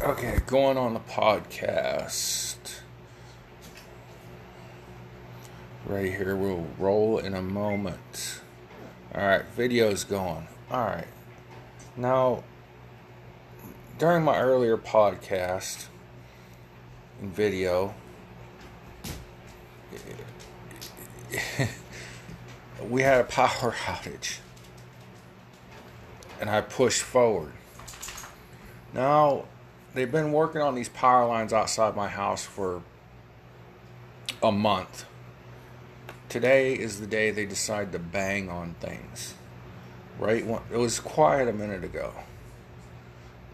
Okay, going on the podcast. Right here, we'll roll in a moment. Alright, video's going. Alright. Now, during my earlier podcast and video, we had a power outage. And I pushed forward. Now, they've been working on these power lines outside my house for a month. Today is the day they decide to bang on things. Right? It was quiet a minute ago.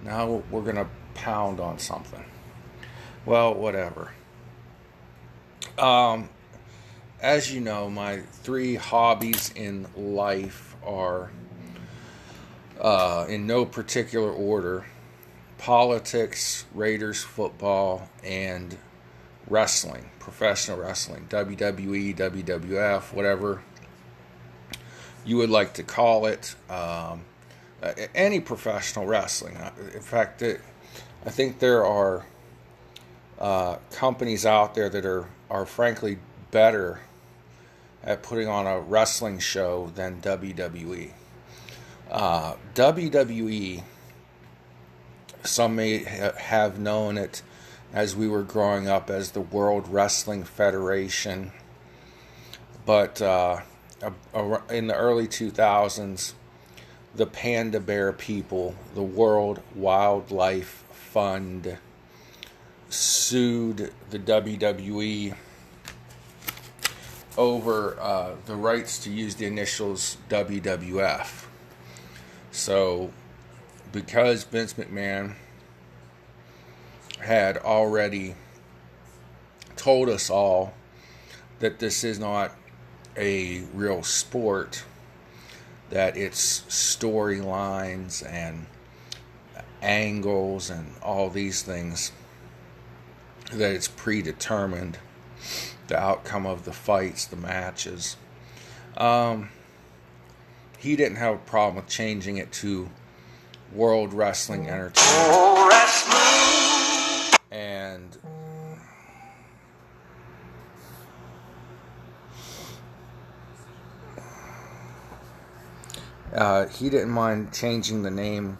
Now we're going to pound on something. Well, whatever. Um, as you know, my three hobbies in life are uh, in no particular order politics, Raiders football, and wrestling, professional wrestling, WWE, WWF, whatever you would like to call it, um, any professional wrestling. In fact, it, I think there are uh, companies out there that are, are frankly better at putting on a wrestling show than WWE. Uh, WWE some may have known it as we were growing up as the World Wrestling Federation. But uh, in the early 2000s, the Panda Bear people, the World Wildlife Fund, sued the WWE over uh, the rights to use the initials WWF. So because Vince McMahon had already told us all that this is not a real sport, that it's storylines and angles and all these things, that it's predetermined, the outcome of the fights, the matches. Um, he didn't have a problem with changing it to World Wrestling Entertainment. And uh, he didn't mind changing the name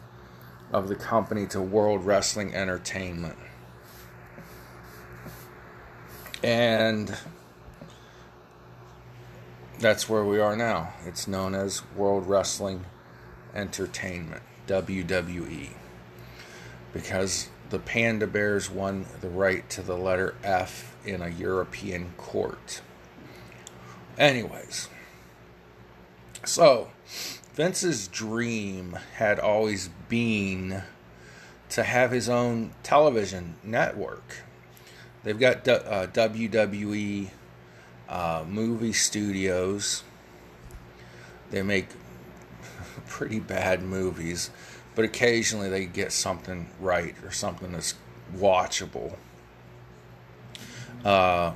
of the company to World Wrestling Entertainment. And that's where we are now. It's known as World Wrestling Entertainment. WWE because the Panda Bears won the right to the letter F in a European court. Anyways, so Vince's dream had always been to have his own television network. They've got uh, WWE uh, movie studios. They make pretty bad movies, but occasionally they get something right or something that's watchable. Uh,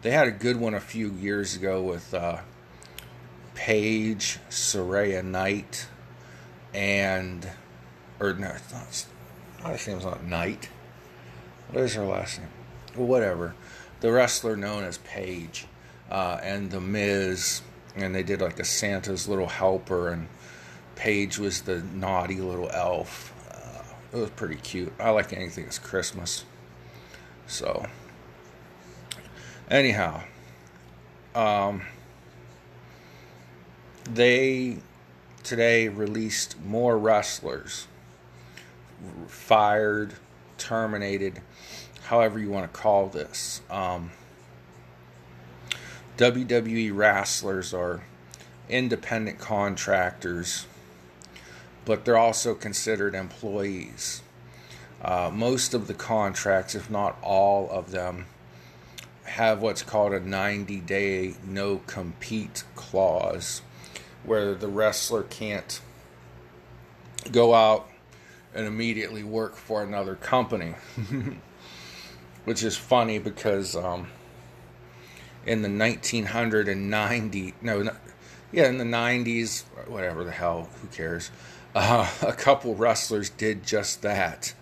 they had a good one a few years ago with uh, Paige, Saraya Knight, and or no, it's not. Last name's not Knight. What is her last name? Well, whatever. The wrestler known as Paige, uh, and the Miz, and they did like a Santa's little helper and Paige was the naughty little elf. Uh, it was pretty cute. I like anything that's Christmas. So, anyhow, um, they today released more wrestlers fired, terminated, however you want to call this. Um, WWE wrestlers are independent contractors but they're also considered employees. Uh, most of the contracts, if not all of them, have what's called a 90 day no compete clause, where the wrestler can't go out and immediately work for another company. Which is funny because um, in the 1990, no, yeah, in the 90s, whatever the hell, who cares? Uh, a couple wrestlers did just that.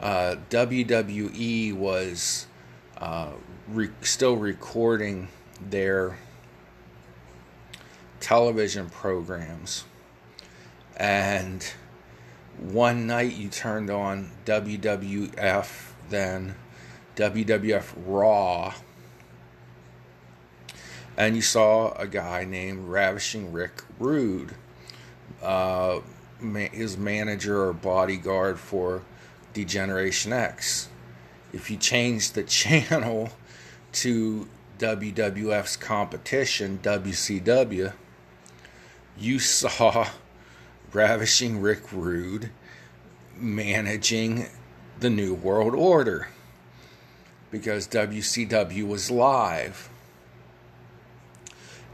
uh, WWE was uh, re- still recording their television programs. And one night you turned on WWF, then WWF Raw, and you saw a guy named Ravishing Rick Rude, uh, his manager or bodyguard for Degeneration X. If you change the channel to WWF's competition, WCW, you saw Ravishing Rick Rude managing the New World Order because WCW was live.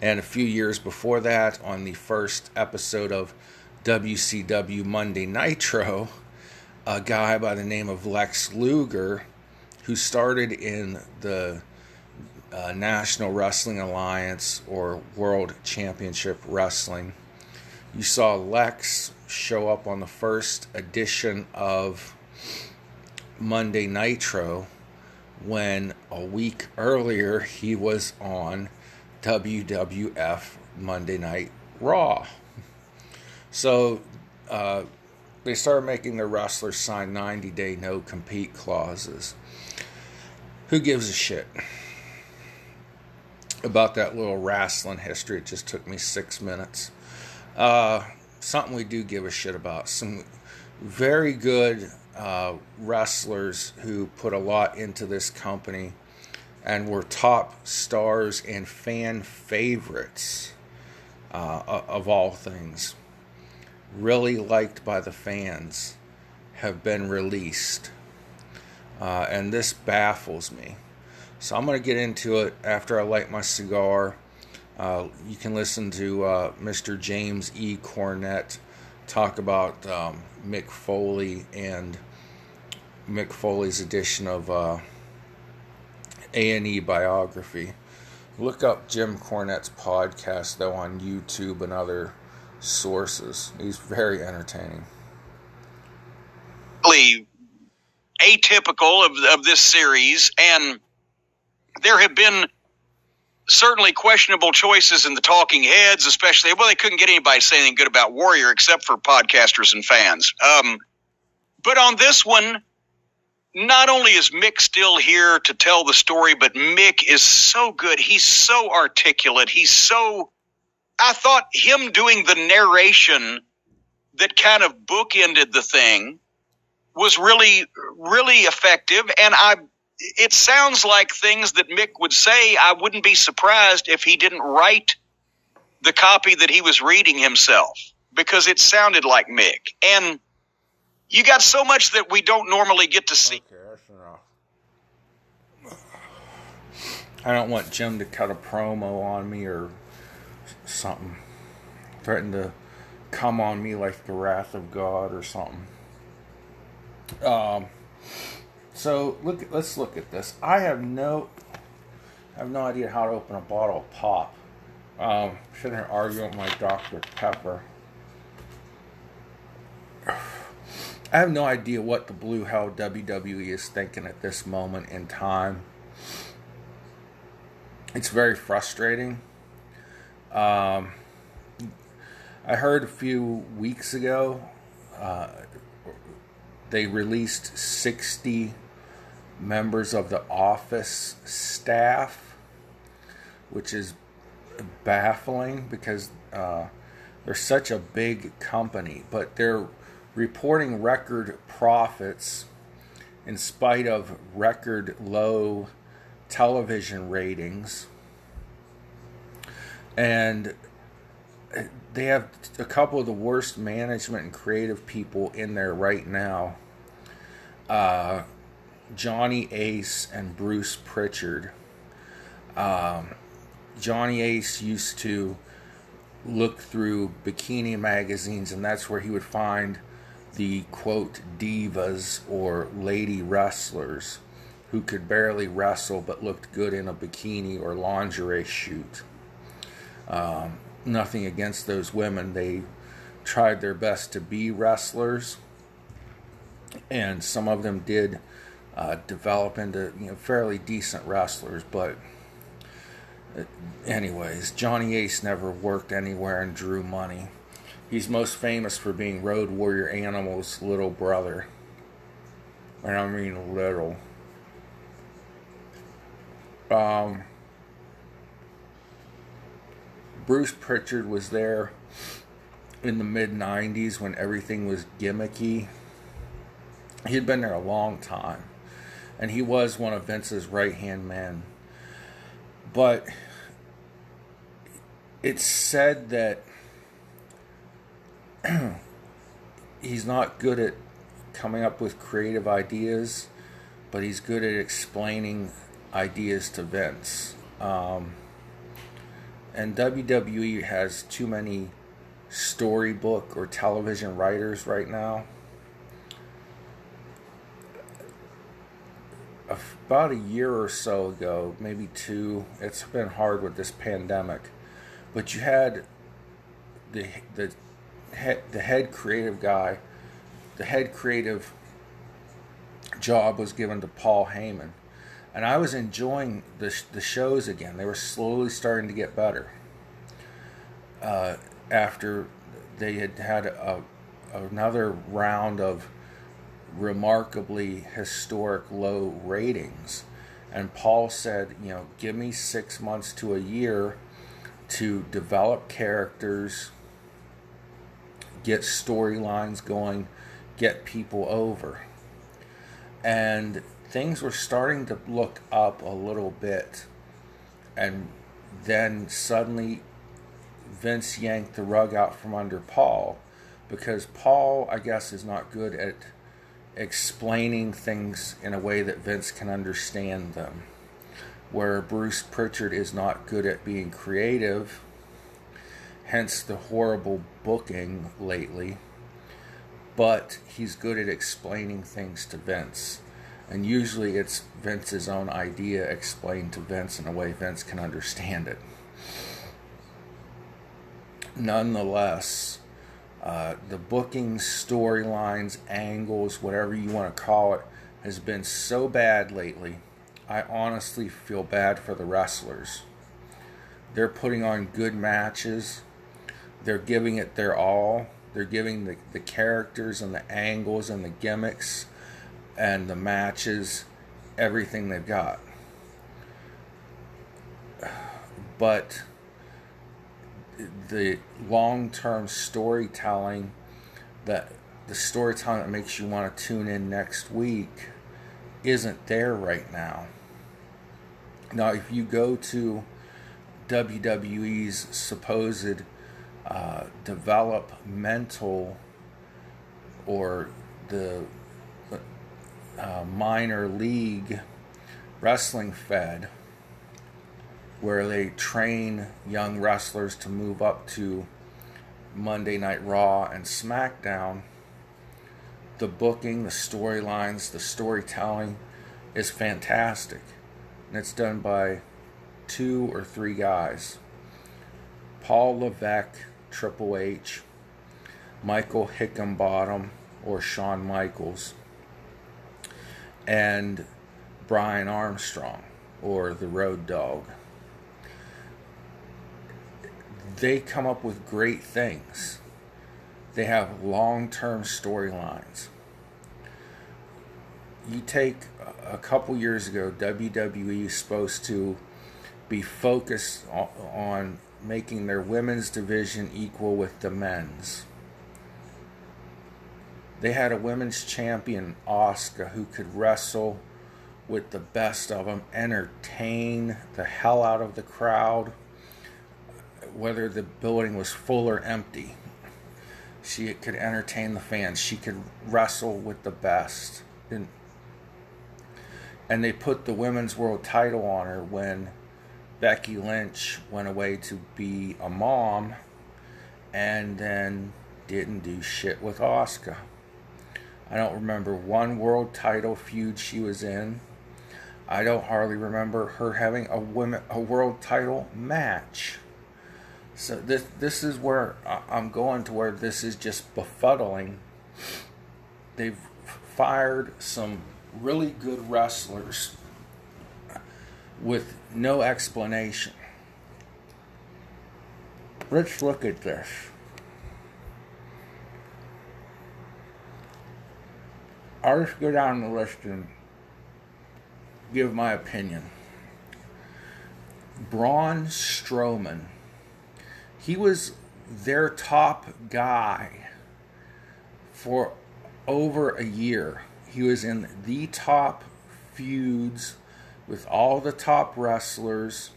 And a few years before that, on the first episode of WCW Monday Nitro, a guy by the name of Lex Luger, who started in the uh, National Wrestling Alliance or World Championship Wrestling. You saw Lex show up on the first edition of Monday Nitro when a week earlier he was on WWF Monday Night Raw. So uh, they started making their wrestlers sign 90 day no compete clauses. Who gives a shit? about that little wrestling history. It just took me six minutes. Uh, something we do give a shit about. Some very good uh, wrestlers who put a lot into this company and were top stars and fan favorites uh, of all things. Really liked by the fans have been released. Uh, and this baffles me. So I'm going to get into it after I light my cigar. Uh, you can listen to uh, Mr. James E. Cornette talk about um, Mick Foley and Mick Foley's edition of uh, A&E biography. Look up Jim Cornette's podcast though on YouTube and other sources. He's very entertaining. Atypical of, of this series and there have been certainly questionable choices in the talking heads, especially well, they couldn't get anybody to say anything good about Warrior except for podcasters and fans. Um, but on this one, not only is Mick still here to tell the story, but Mick is so good. He's so articulate. He's so. I thought him doing the narration that kind of bookended the thing was really, really effective. And I it sounds like things that Mick would say. I wouldn't be surprised if he didn't write the copy that he was reading himself because it sounded like Mick. And you got so much that we don't normally get to see. Okay, that's enough. I don't want Jim to cut a promo on me or something. Threaten to come on me like the wrath of God or something. Um, so look, let's look at this. I have no, I have no idea how to open a bottle of pop. Um, sitting here arguing with my Dr. Pepper. I have no idea what the blue hell WWE is thinking at this moment in time. It's very frustrating. Um, I heard a few weeks ago uh, they released 60 members of the office staff, which is baffling because uh, they're such a big company, but they're reporting record profits in spite of record low television ratings. And they have a couple of the worst management and creative people in there right now. Uh, Johnny Ace and Bruce Pritchard. Um, Johnny Ace used to look through bikini magazines, and that's where he would find the quote divas or lady wrestlers who could barely wrestle but looked good in a bikini or lingerie shoot. Um, nothing against those women. They tried their best to be wrestlers. and some of them did uh, develop into you know fairly decent wrestlers. But uh, anyways, Johnny Ace never worked anywhere and drew money. He's most famous for being Road Warrior Animal's little brother. And I mean little. Um, Bruce Pritchard was there in the mid 90s when everything was gimmicky. He had been there a long time. And he was one of Vince's right hand men. But it's said that he's not good at coming up with creative ideas, but he's good at explaining ideas to Vince. Um, and WWE has too many storybook or television writers right now. About a year or so ago, maybe two, it's been hard with this pandemic, but you had the the head, the head creative guy, the head creative job was given to Paul Heyman. And I was enjoying the, the shows again. They were slowly starting to get better. Uh, after they had had a, another round of remarkably historic low ratings. And Paul said, you know, give me six months to a year to develop characters, get storylines going, get people over. And things were starting to look up a little bit. And then suddenly Vince yanked the rug out from under Paul because Paul, I guess, is not good at explaining things in a way that Vince can understand them. Where Bruce Pritchard is not good at being creative, hence the horrible booking lately. But he's good at explaining things to Vince. And usually it's Vince's own idea explained to Vince in a way Vince can understand it. Nonetheless, uh, the booking, storylines, angles, whatever you want to call it, has been so bad lately. I honestly feel bad for the wrestlers. They're putting on good matches. They're giving it their all. They're giving the, the characters and the angles and the gimmicks and the matches everything they've got. But the long term storytelling that the storytelling that makes you want to tune in next week isn't there right now. Now, if you go to WWE's supposed uh, developmental or the uh, minor league wrestling fed, where they train young wrestlers to move up to Monday Night Raw and SmackDown, the booking, the storylines, the storytelling is fantastic. And it's done by two or three guys Paul Levesque, Triple H, Michael Hickenbottom, or Shawn Michaels, and Brian Armstrong, or the Road Dog they come up with great things. They have long term storylines. You take a couple years ago, WWE was supposed to be focused on making their women's division equal with the men's. They had a women's champion, Asuka, who could wrestle with the best of them, entertain the hell out of the crowd whether the building was full or empty. She could entertain the fans. She could wrestle with the best. And, and they put the women's world title on her when Becky Lynch went away to be a mom and then didn't do shit with Asuka. I don't remember one world title feud she was in. I don't hardly remember her having a women a world title match. So this this is where I'm going to where this is just befuddling. They've fired some really good wrestlers with no explanation. Let's look at this. I'll just go down the list and give my opinion. Braun Strowman. He was their top guy for over a year. He was in the top feuds with all the top wrestlers.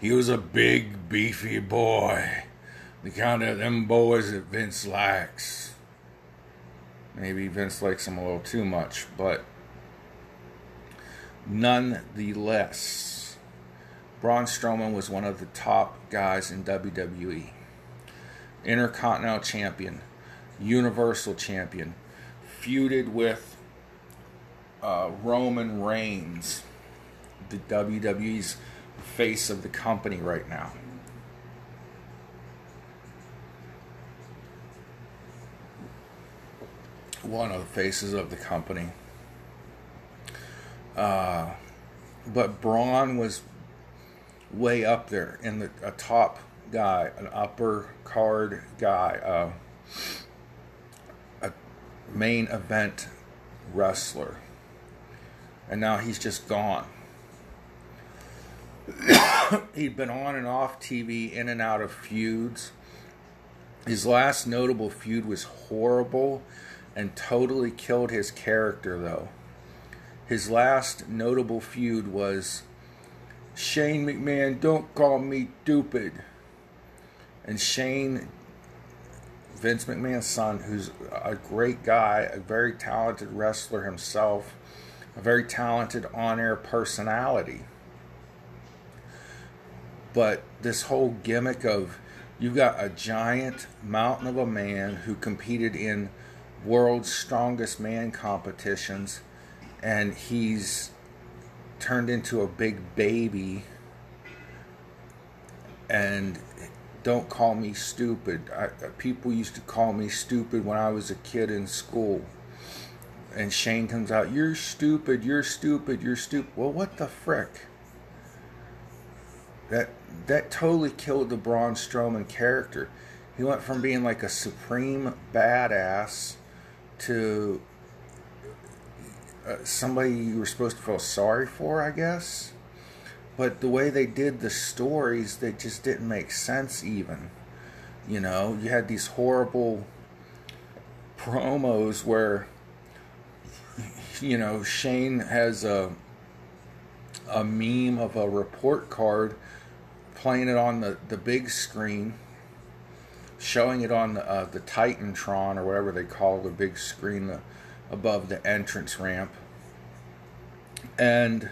He was a big, beefy boy. The kind of them boys that Vince likes. Maybe Vince likes him a little too much, but nonetheless, Braun Strowman was one of the top guys in WWE. Intercontinental Champion, Universal Champion, feuded with uh, Roman Reigns, the WWE's face of the company right now. One of the faces of the company. Uh, but Braun was way up there in the a top guy, an upper card guy, uh, a main event wrestler, and now he's just gone. He'd been on and off TV, in and out of feuds. His last notable feud was horrible and totally killed his character, though. His last notable feud was Shane McMahon, don't call me stupid. And Shane, Vince McMahon's son, who's a great guy, a very talented wrestler himself, a very talented on air personality. But this whole gimmick of you've got a giant mountain of a man who competed in world's strongest man competitions and he's turned into a big baby. And don't call me stupid. I, uh, people used to call me stupid when i was a kid in school and shane comes out you're stupid you're stupid you're stupid well what the frick that that totally killed the braun strowman character he went from being like a supreme badass to uh, somebody you were supposed to feel sorry for, I guess. But the way they did the stories, they just didn't make sense, even. You know, you had these horrible promos where, you know, Shane has a a meme of a report card playing it on the, the big screen, showing it on the, uh, the Titantron or whatever they call the big screen, the, above the entrance ramp. And,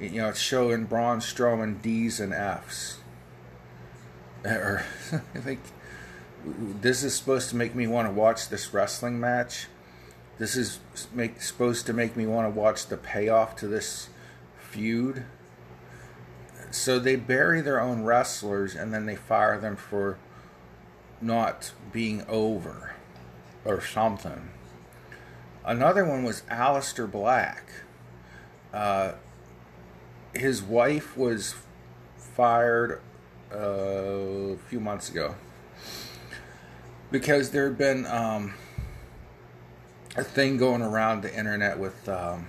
you know, it's showing Braun Strowman D's and F's. Or, I think this is supposed to make me want to watch this wrestling match. This is make, supposed to make me want to watch the payoff to this feud. So they bury their own wrestlers and then they fire them for not being over or something. Another one was Aleister Black. Uh, his wife was fired uh, a few months ago because there had been um, a thing going around the internet with um,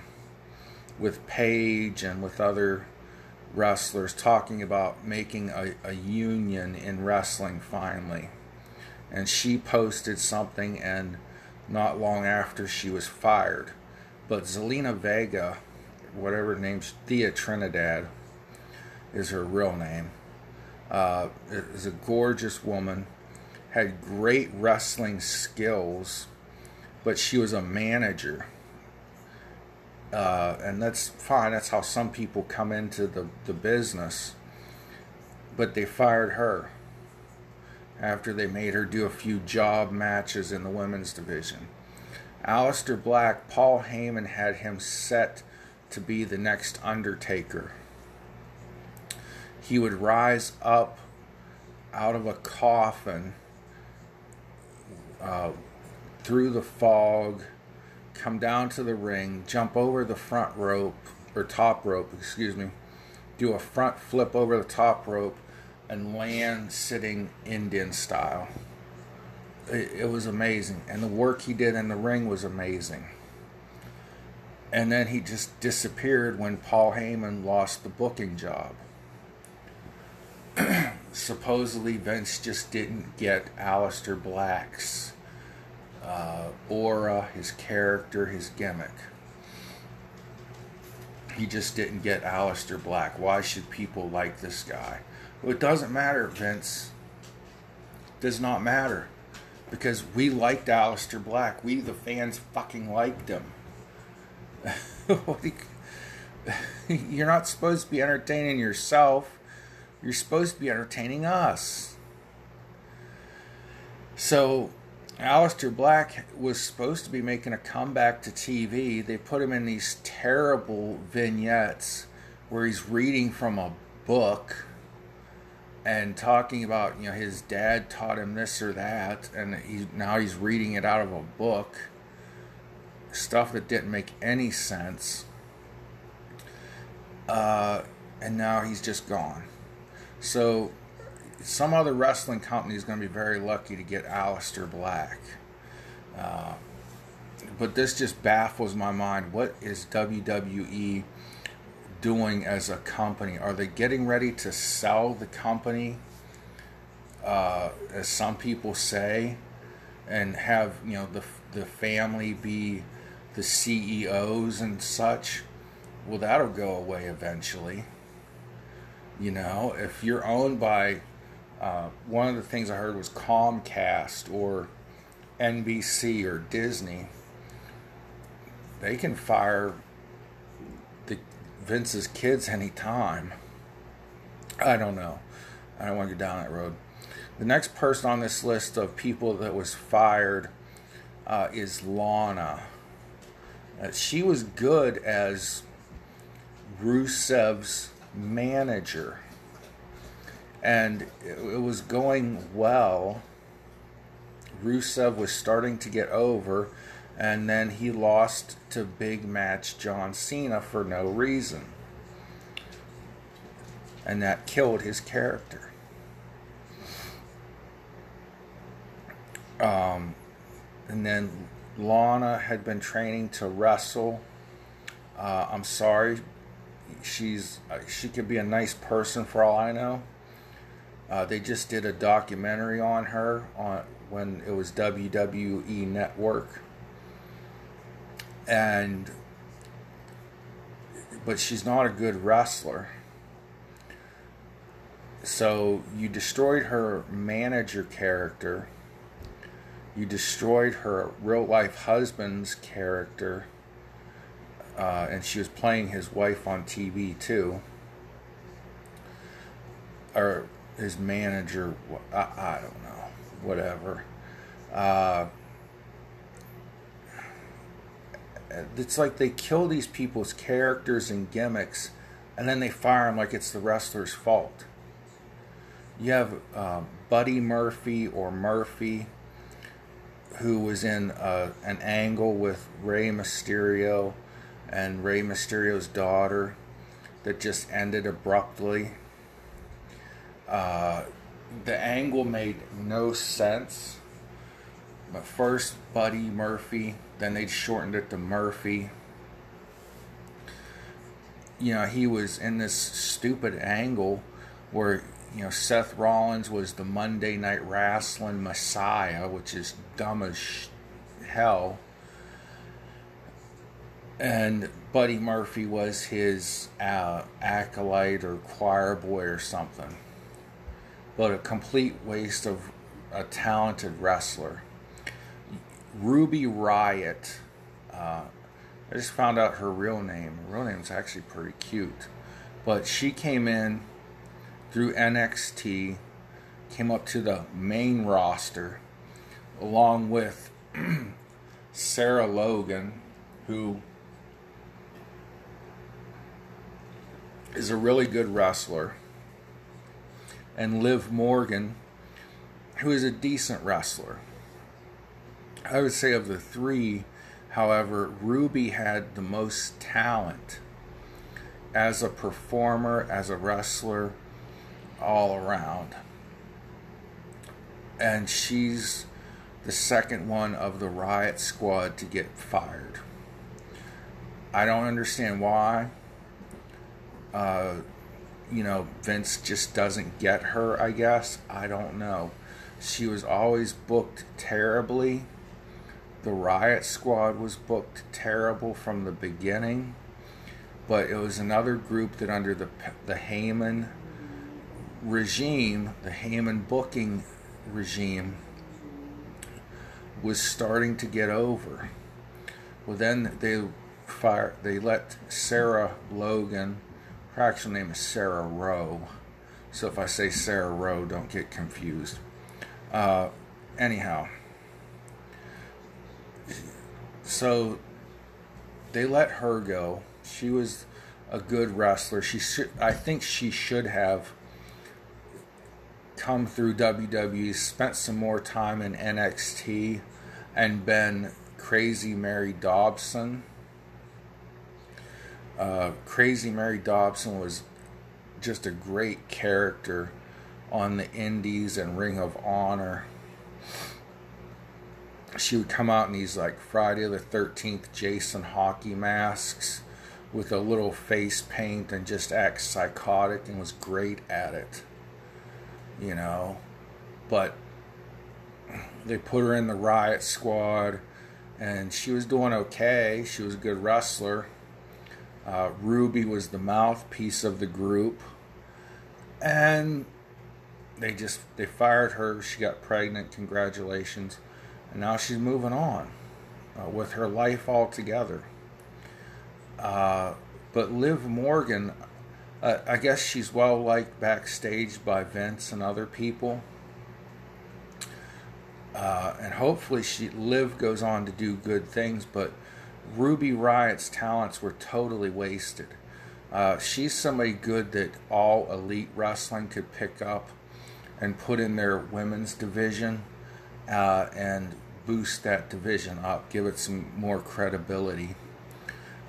with Paige and with other wrestlers talking about making a, a union in wrestling finally. And she posted something and not long after she was fired. But Zelina Vega, whatever her name's Thea Trinidad, is her real name, uh, is a gorgeous woman, had great wrestling skills, but she was a manager. Uh, and that's fine. That's how some people come into the, the business. But they fired her after they made her do a few job matches in the women's division. Aleister Black, Paul Heyman had him set to be the next Undertaker. He would rise up out of a coffin uh, through the fog come down to the ring, jump over the front rope or top rope, excuse me, do a front flip over the top rope, and land sitting Indian style. It, it was amazing, and the work he did in the ring was amazing. And then he just disappeared when Paul Heyman lost the booking job. Supposedly, Vince just didn't get Aleister Black's uh, aura, his character, his gimmick. He just didn't get Aleister Black. Why should people like this guy? Well, it doesn't matter, Vince. It does not matter. Because we liked Aleister Black. We, the fans, fucking liked him. You're not supposed to be entertaining yourself. You're supposed to be entertaining us. So, Aleister Black was supposed to be making a comeback to TV. They put him in these terrible vignettes where he's reading from a book and talking about, you know, his dad taught him this or that, and he now he's reading it out of a book. Stuff that didn't make any sense. Uh, and now he's just gone. So some other wrestling company is going to be very lucky to get Aleister Black. Uh, but this just baffles my mind. What is WWE doing as a company? Are they getting ready to sell the company, uh, as some people say, and have you know the the family be the CEOs and such? Well, that'll go away eventually. You know, if you're owned by uh, one of the things I heard was Comcast or NBC or Disney. They can fire the Vince's kids anytime. I don't know. I don't want to go down that road. The next person on this list of people that was fired uh, is Lana. Uh, she was good as Rusev's manager and it was going well. Rusev was starting to get over, and then he lost to big match John Cena for no reason. And that killed his character. Um, and then Lana had been training to wrestle. Uh, I'm sorry, she's uh, she could be a nice person for all I know. Uh, they just did a documentary on her on when it was WWE Network, and but she's not a good wrestler. So you destroyed her manager character. You destroyed her real life husband's character, uh, and she was playing his wife on TV too. Or his manager. I, I don't know, whatever. Uh, it's like they kill these people's characters and gimmicks, and then they fire them like it's the wrestler's fault. You have um, Buddy Murphy or Murphy, who was in uh, an angle with Rey Mysterio and Rey Mysterio's daughter that just ended abruptly uh, the angle made no sense. But first, Buddy Murphy, then they shortened it to Murphy. You know, he was in this stupid angle where, you know, Seth Rollins was the Monday Night Wrestling Messiah, which is dumb as hell. And Buddy Murphy was his uh, acolyte or choir boy or something but a complete waste of a talented wrestler. Ruby Riot. Uh, I just found out her real name. Her real name is actually pretty cute. But she came in through NXT, came up to the main roster, along with Sarah Logan, who is a really good wrestler and Liv Morgan, who is a decent wrestler. I would say of the three, However, Ruby had the most talent as a performer, as a wrestler, all around. And she's the second one of the Riot Squad to get fired. I don't understand why. Uh, you know, Vince just doesn't get her, I guess. I don't know. She was always booked terribly. The Riot Squad was booked terrible from the beginning. But it was another group that, under the, the Heyman regime, the Heyman booking regime, was starting to get over. Well, then they fire, they let Sarah Logan her actual name is Sarah Rowe. So if I say Sarah Rowe, don't get confused. Uh, anyhow, so they let her go. She was a good wrestler. She should, I think she should have come through WWE, spent some more time in NXT, and been Crazy Mary Dobson uh, Crazy Mary Dobson was just a great character on the Indies and Ring of Honor. She would come out in these like Friday the 13th Jason hockey masks with a little face paint and just act psychotic and was great at it. You know, but they put her in the riot squad and she was doing okay. She was a good wrestler uh, Ruby was the mouthpiece of the group, and they just they fired her. She got pregnant. Congratulations, and now she's moving on uh, with her life altogether. Uh, but Liv Morgan, uh, I guess she's well liked backstage by Vince and other people. Uh, and hopefully she Liv goes on to do good things, but Ruby Riot's talents were totally wasted. Uh, she's somebody good that all elite wrestling could pick up and put in their women's division uh, and boost that division up, give it some more credibility.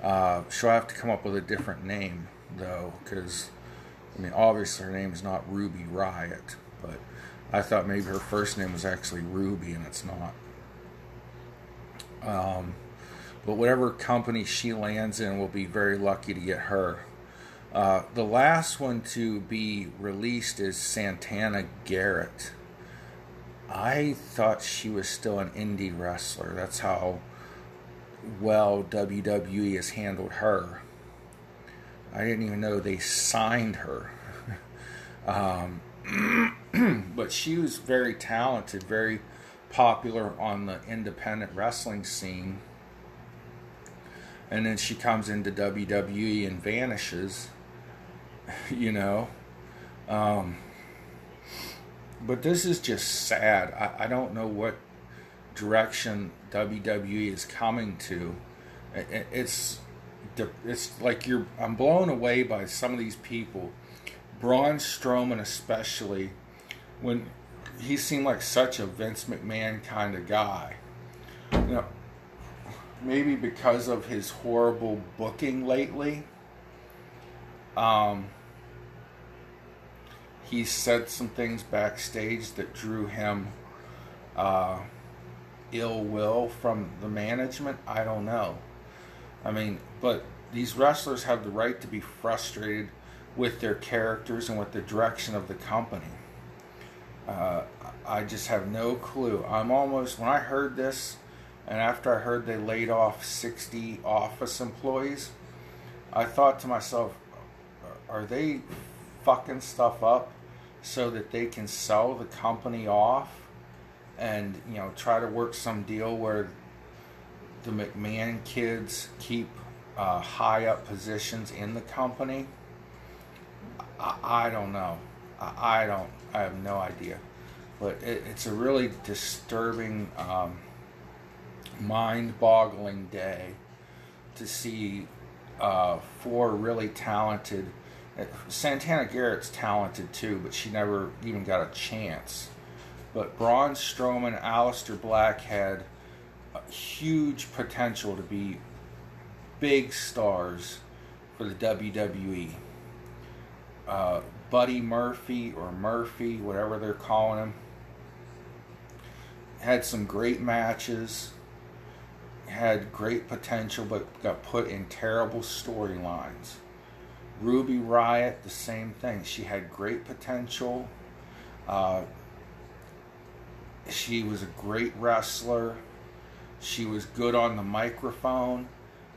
Uh, she'll have to come up with a different name, though, because, I mean, obviously her name's not Ruby Riot, but I thought maybe her first name was actually Ruby, and it's not. Um, but whatever company she lands in will be very lucky to get her. Uh, the last one to be released is Santana Garrett. I thought she was still an indie wrestler. That's how well WWE has handled her. I didn't even know they signed her. um, but she was very talented, very popular on the independent wrestling scene and then she comes into WWE and vanishes, you know. Um, but this is just sad. I, I don't know what direction WWE is coming to. It, it's it's like you're. I'm blown away by some of these people, Braun Strowman especially, when he seemed like such a Vince McMahon kind of guy. You know, maybe because of his horrible booking lately. Um, he said some things backstage that drew him uh, ill will from the management. I don't know. I mean, but these wrestlers have the right to be frustrated with their characters and with the direction of the company. Uh, I just have no clue. I'm almost, when I heard this, and after I heard they laid off 60 office employees, I thought to myself, are they fucking stuff up so that they can sell the company off and, you know, try to work some deal where the McMahon kids keep uh, high up positions in the company? I, I don't know. I, I, don't, I have no idea. But it, it's a really disturbing. Um, mind boggling day to see uh, four really talented. Santana Garrett's talented too, but she never even got a chance. But Braun Strowman, Aleister Black had, a huge potential to be big stars for the WWE. Uh, Buddy Murphy or Murphy, whatever they're calling him, had some great matches, had great potential, but got put in terrible storylines. Ruby Riott, the same thing. She had great potential. Uh, she was a great wrestler. She was good on the microphone,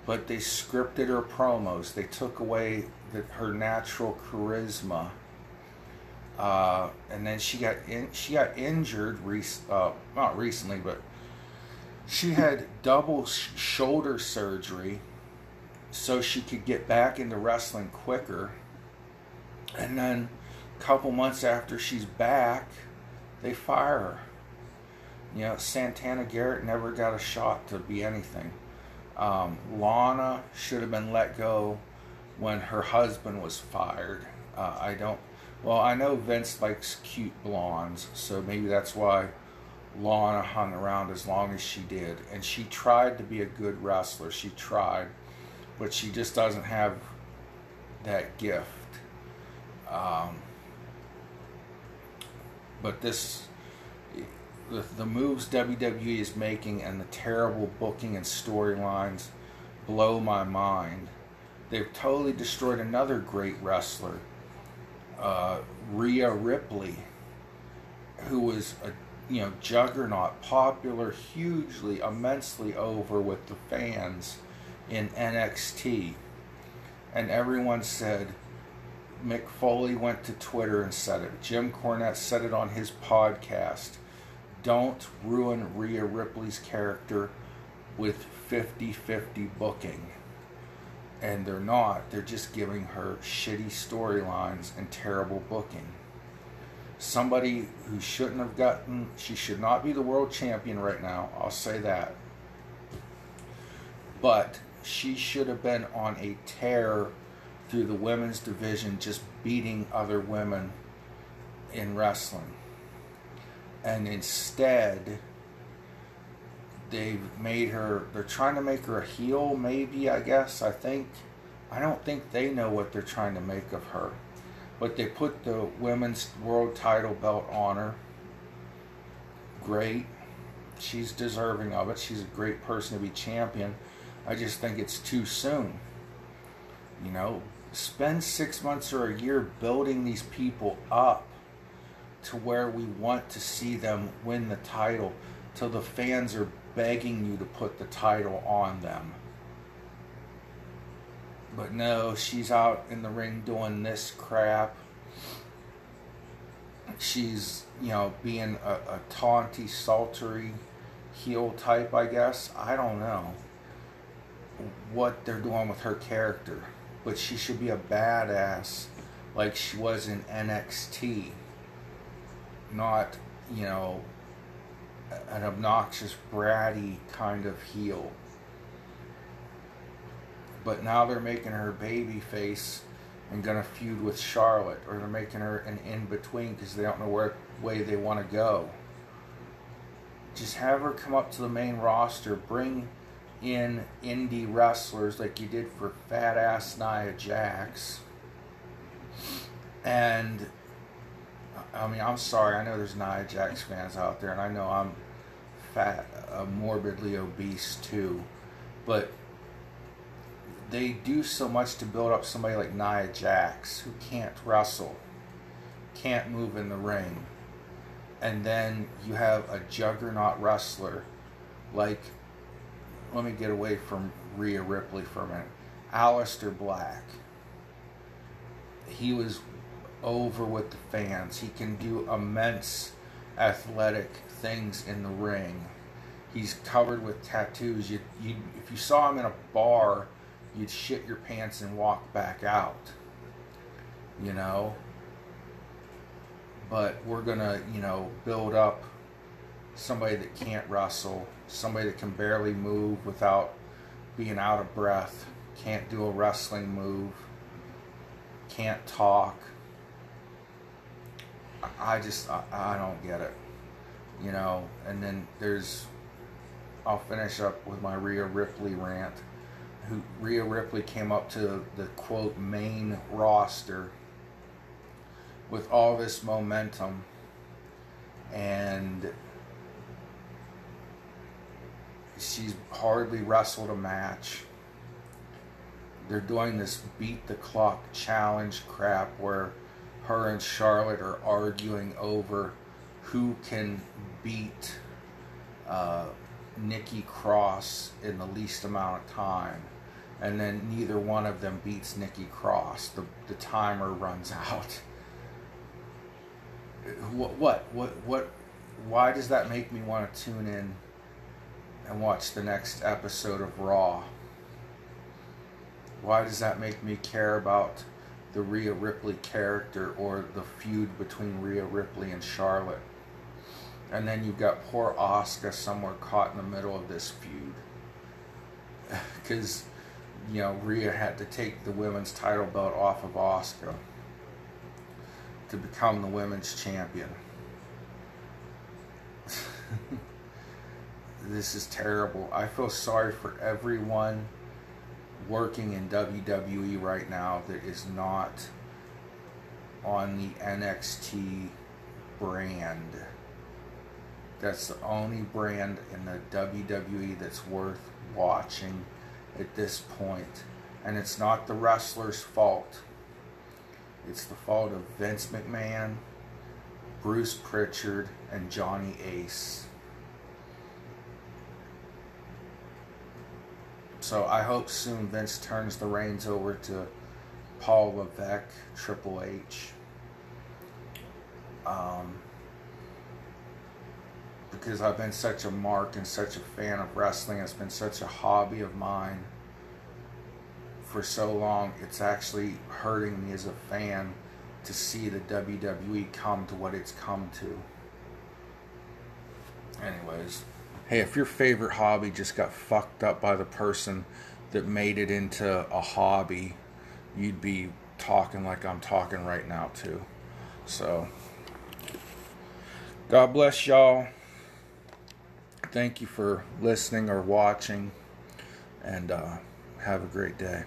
but they scripted her promos. They took away the, her natural charisma. Uh, and then she got in, she got injured, uh, not recently, but she had double sh- shoulder surgery so she could get back into wrestling quicker. And then a couple months after she's back, they fire her. You know, Santana Garrett never got a shot to be anything. Um, Lana should have been let go when her husband was fired. Uh, I don't. Well, I know Vince likes cute blondes, so maybe that's why Lana hung around as long as she did. And she tried to be a good wrestler. She tried, but she just doesn't have that gift. Um, but this, the, the moves WWE is making and the terrible booking and storylines blow my mind. They've totally destroyed another great wrestler, uh, Rhea Ripley, who was a you know juggernaut, popular, hugely, immensely over with the fans in NXT, and everyone said. Mick Foley went to Twitter and said it. Jim Cornette said it on his podcast. Don't ruin Rhea Ripley's character with 50 50 booking and they're not. They're just giving her shitty storylines and terrible booking. Somebody who shouldn't have gotten, she should not be the world champion right now. I'll say that. But she should have been on a tear through the women's division, just beating other women in wrestling. And instead, they've made her they're trying to make her a heel maybe i guess i think i don't think they know what they're trying to make of her but they put the women's world title belt on her. Great. She's deserving of it. She's a great person to be champion. I just think it's too soon. You know spend six months or a year building these people up to where we want to see them win the title till the fans are begging you to put the title on them. But no, she's out in the ring doing this crap. She's, you know, being a, a taunty, saltery heel type, I guess. I don't know what they're doing with her character. But she should be a badass like she was in NXT. Not, you know, an obnoxious, bratty kind of heel. But now they're making her baby face and gonna feud with Charlotte, or they're making her an in between because they don't know where way they want to go. Just have her come up to the main roster, bring in indie wrestlers like you did for fat ass Nia Jax, and I mean, I'm sorry. I know there's Nia Jax fans out there, and I know I'm fat, uh, morbidly obese too, but they do so much to build up somebody like Nia Jax who can't wrestle, can't move in the ring, and then you have a juggernaut wrestler like. Let me get away from Rhea Ripley for a minute. Aleister Black. He was over with the fans. He can do immense athletic things in the ring. He's covered with tattoos. You, you, if you saw him in a bar, you'd shit your pants and walk back out. You know? But we're going to, you know, build up somebody that can't wrestle, somebody that can barely move without being out of breath, can't do a wrestling move, can't talk. I just, I, I don't get it you know, and then there's I'll finish up with my Rhea Ripley rant. Who Rhea Ripley came up to the quote main roster with all this momentum and she's hardly wrestled a match. They're doing this beat the clock challenge crap where her and Charlotte are arguing over who can beat uh, Nikki Cross in the least amount of time. And then neither one of them beats Nikki Cross. The, the timer runs out. What, what, what, what, why does that make me want to tune in and watch the next episode of Raw? Why does that make me care about the Rhea Ripley character or the feud between Rhea Ripley and Charlotte? And then you've got poor Asuka somewhere caught in the middle of this feud. Because, you know, Rhea had to take the women's title belt off of Asuka to become the women's champion. this is terrible. I feel sorry for everyone working in WWE right now that is not on the NXT brand. That's the only brand in the WWE that's worth watching at this point. And it's not the wrestler's fault. It's the fault of Vince McMahon, Bruce Prichard, and Johnny Ace. So I hope soon Vince turns the reins over to Paul Levesque, Triple H. Um, because I've been such a mark and such a fan of wrestling. It's been such a hobby of mine for so long. It's actually hurting me as a fan to see the WWE come to what it's come to. Anyways, hey, if your favorite hobby just got fucked up by the person that made it into a hobby, you'd be talking like I'm talking right now, too. So, God bless y'all. Thank you for listening or watching, and uh, have a great day.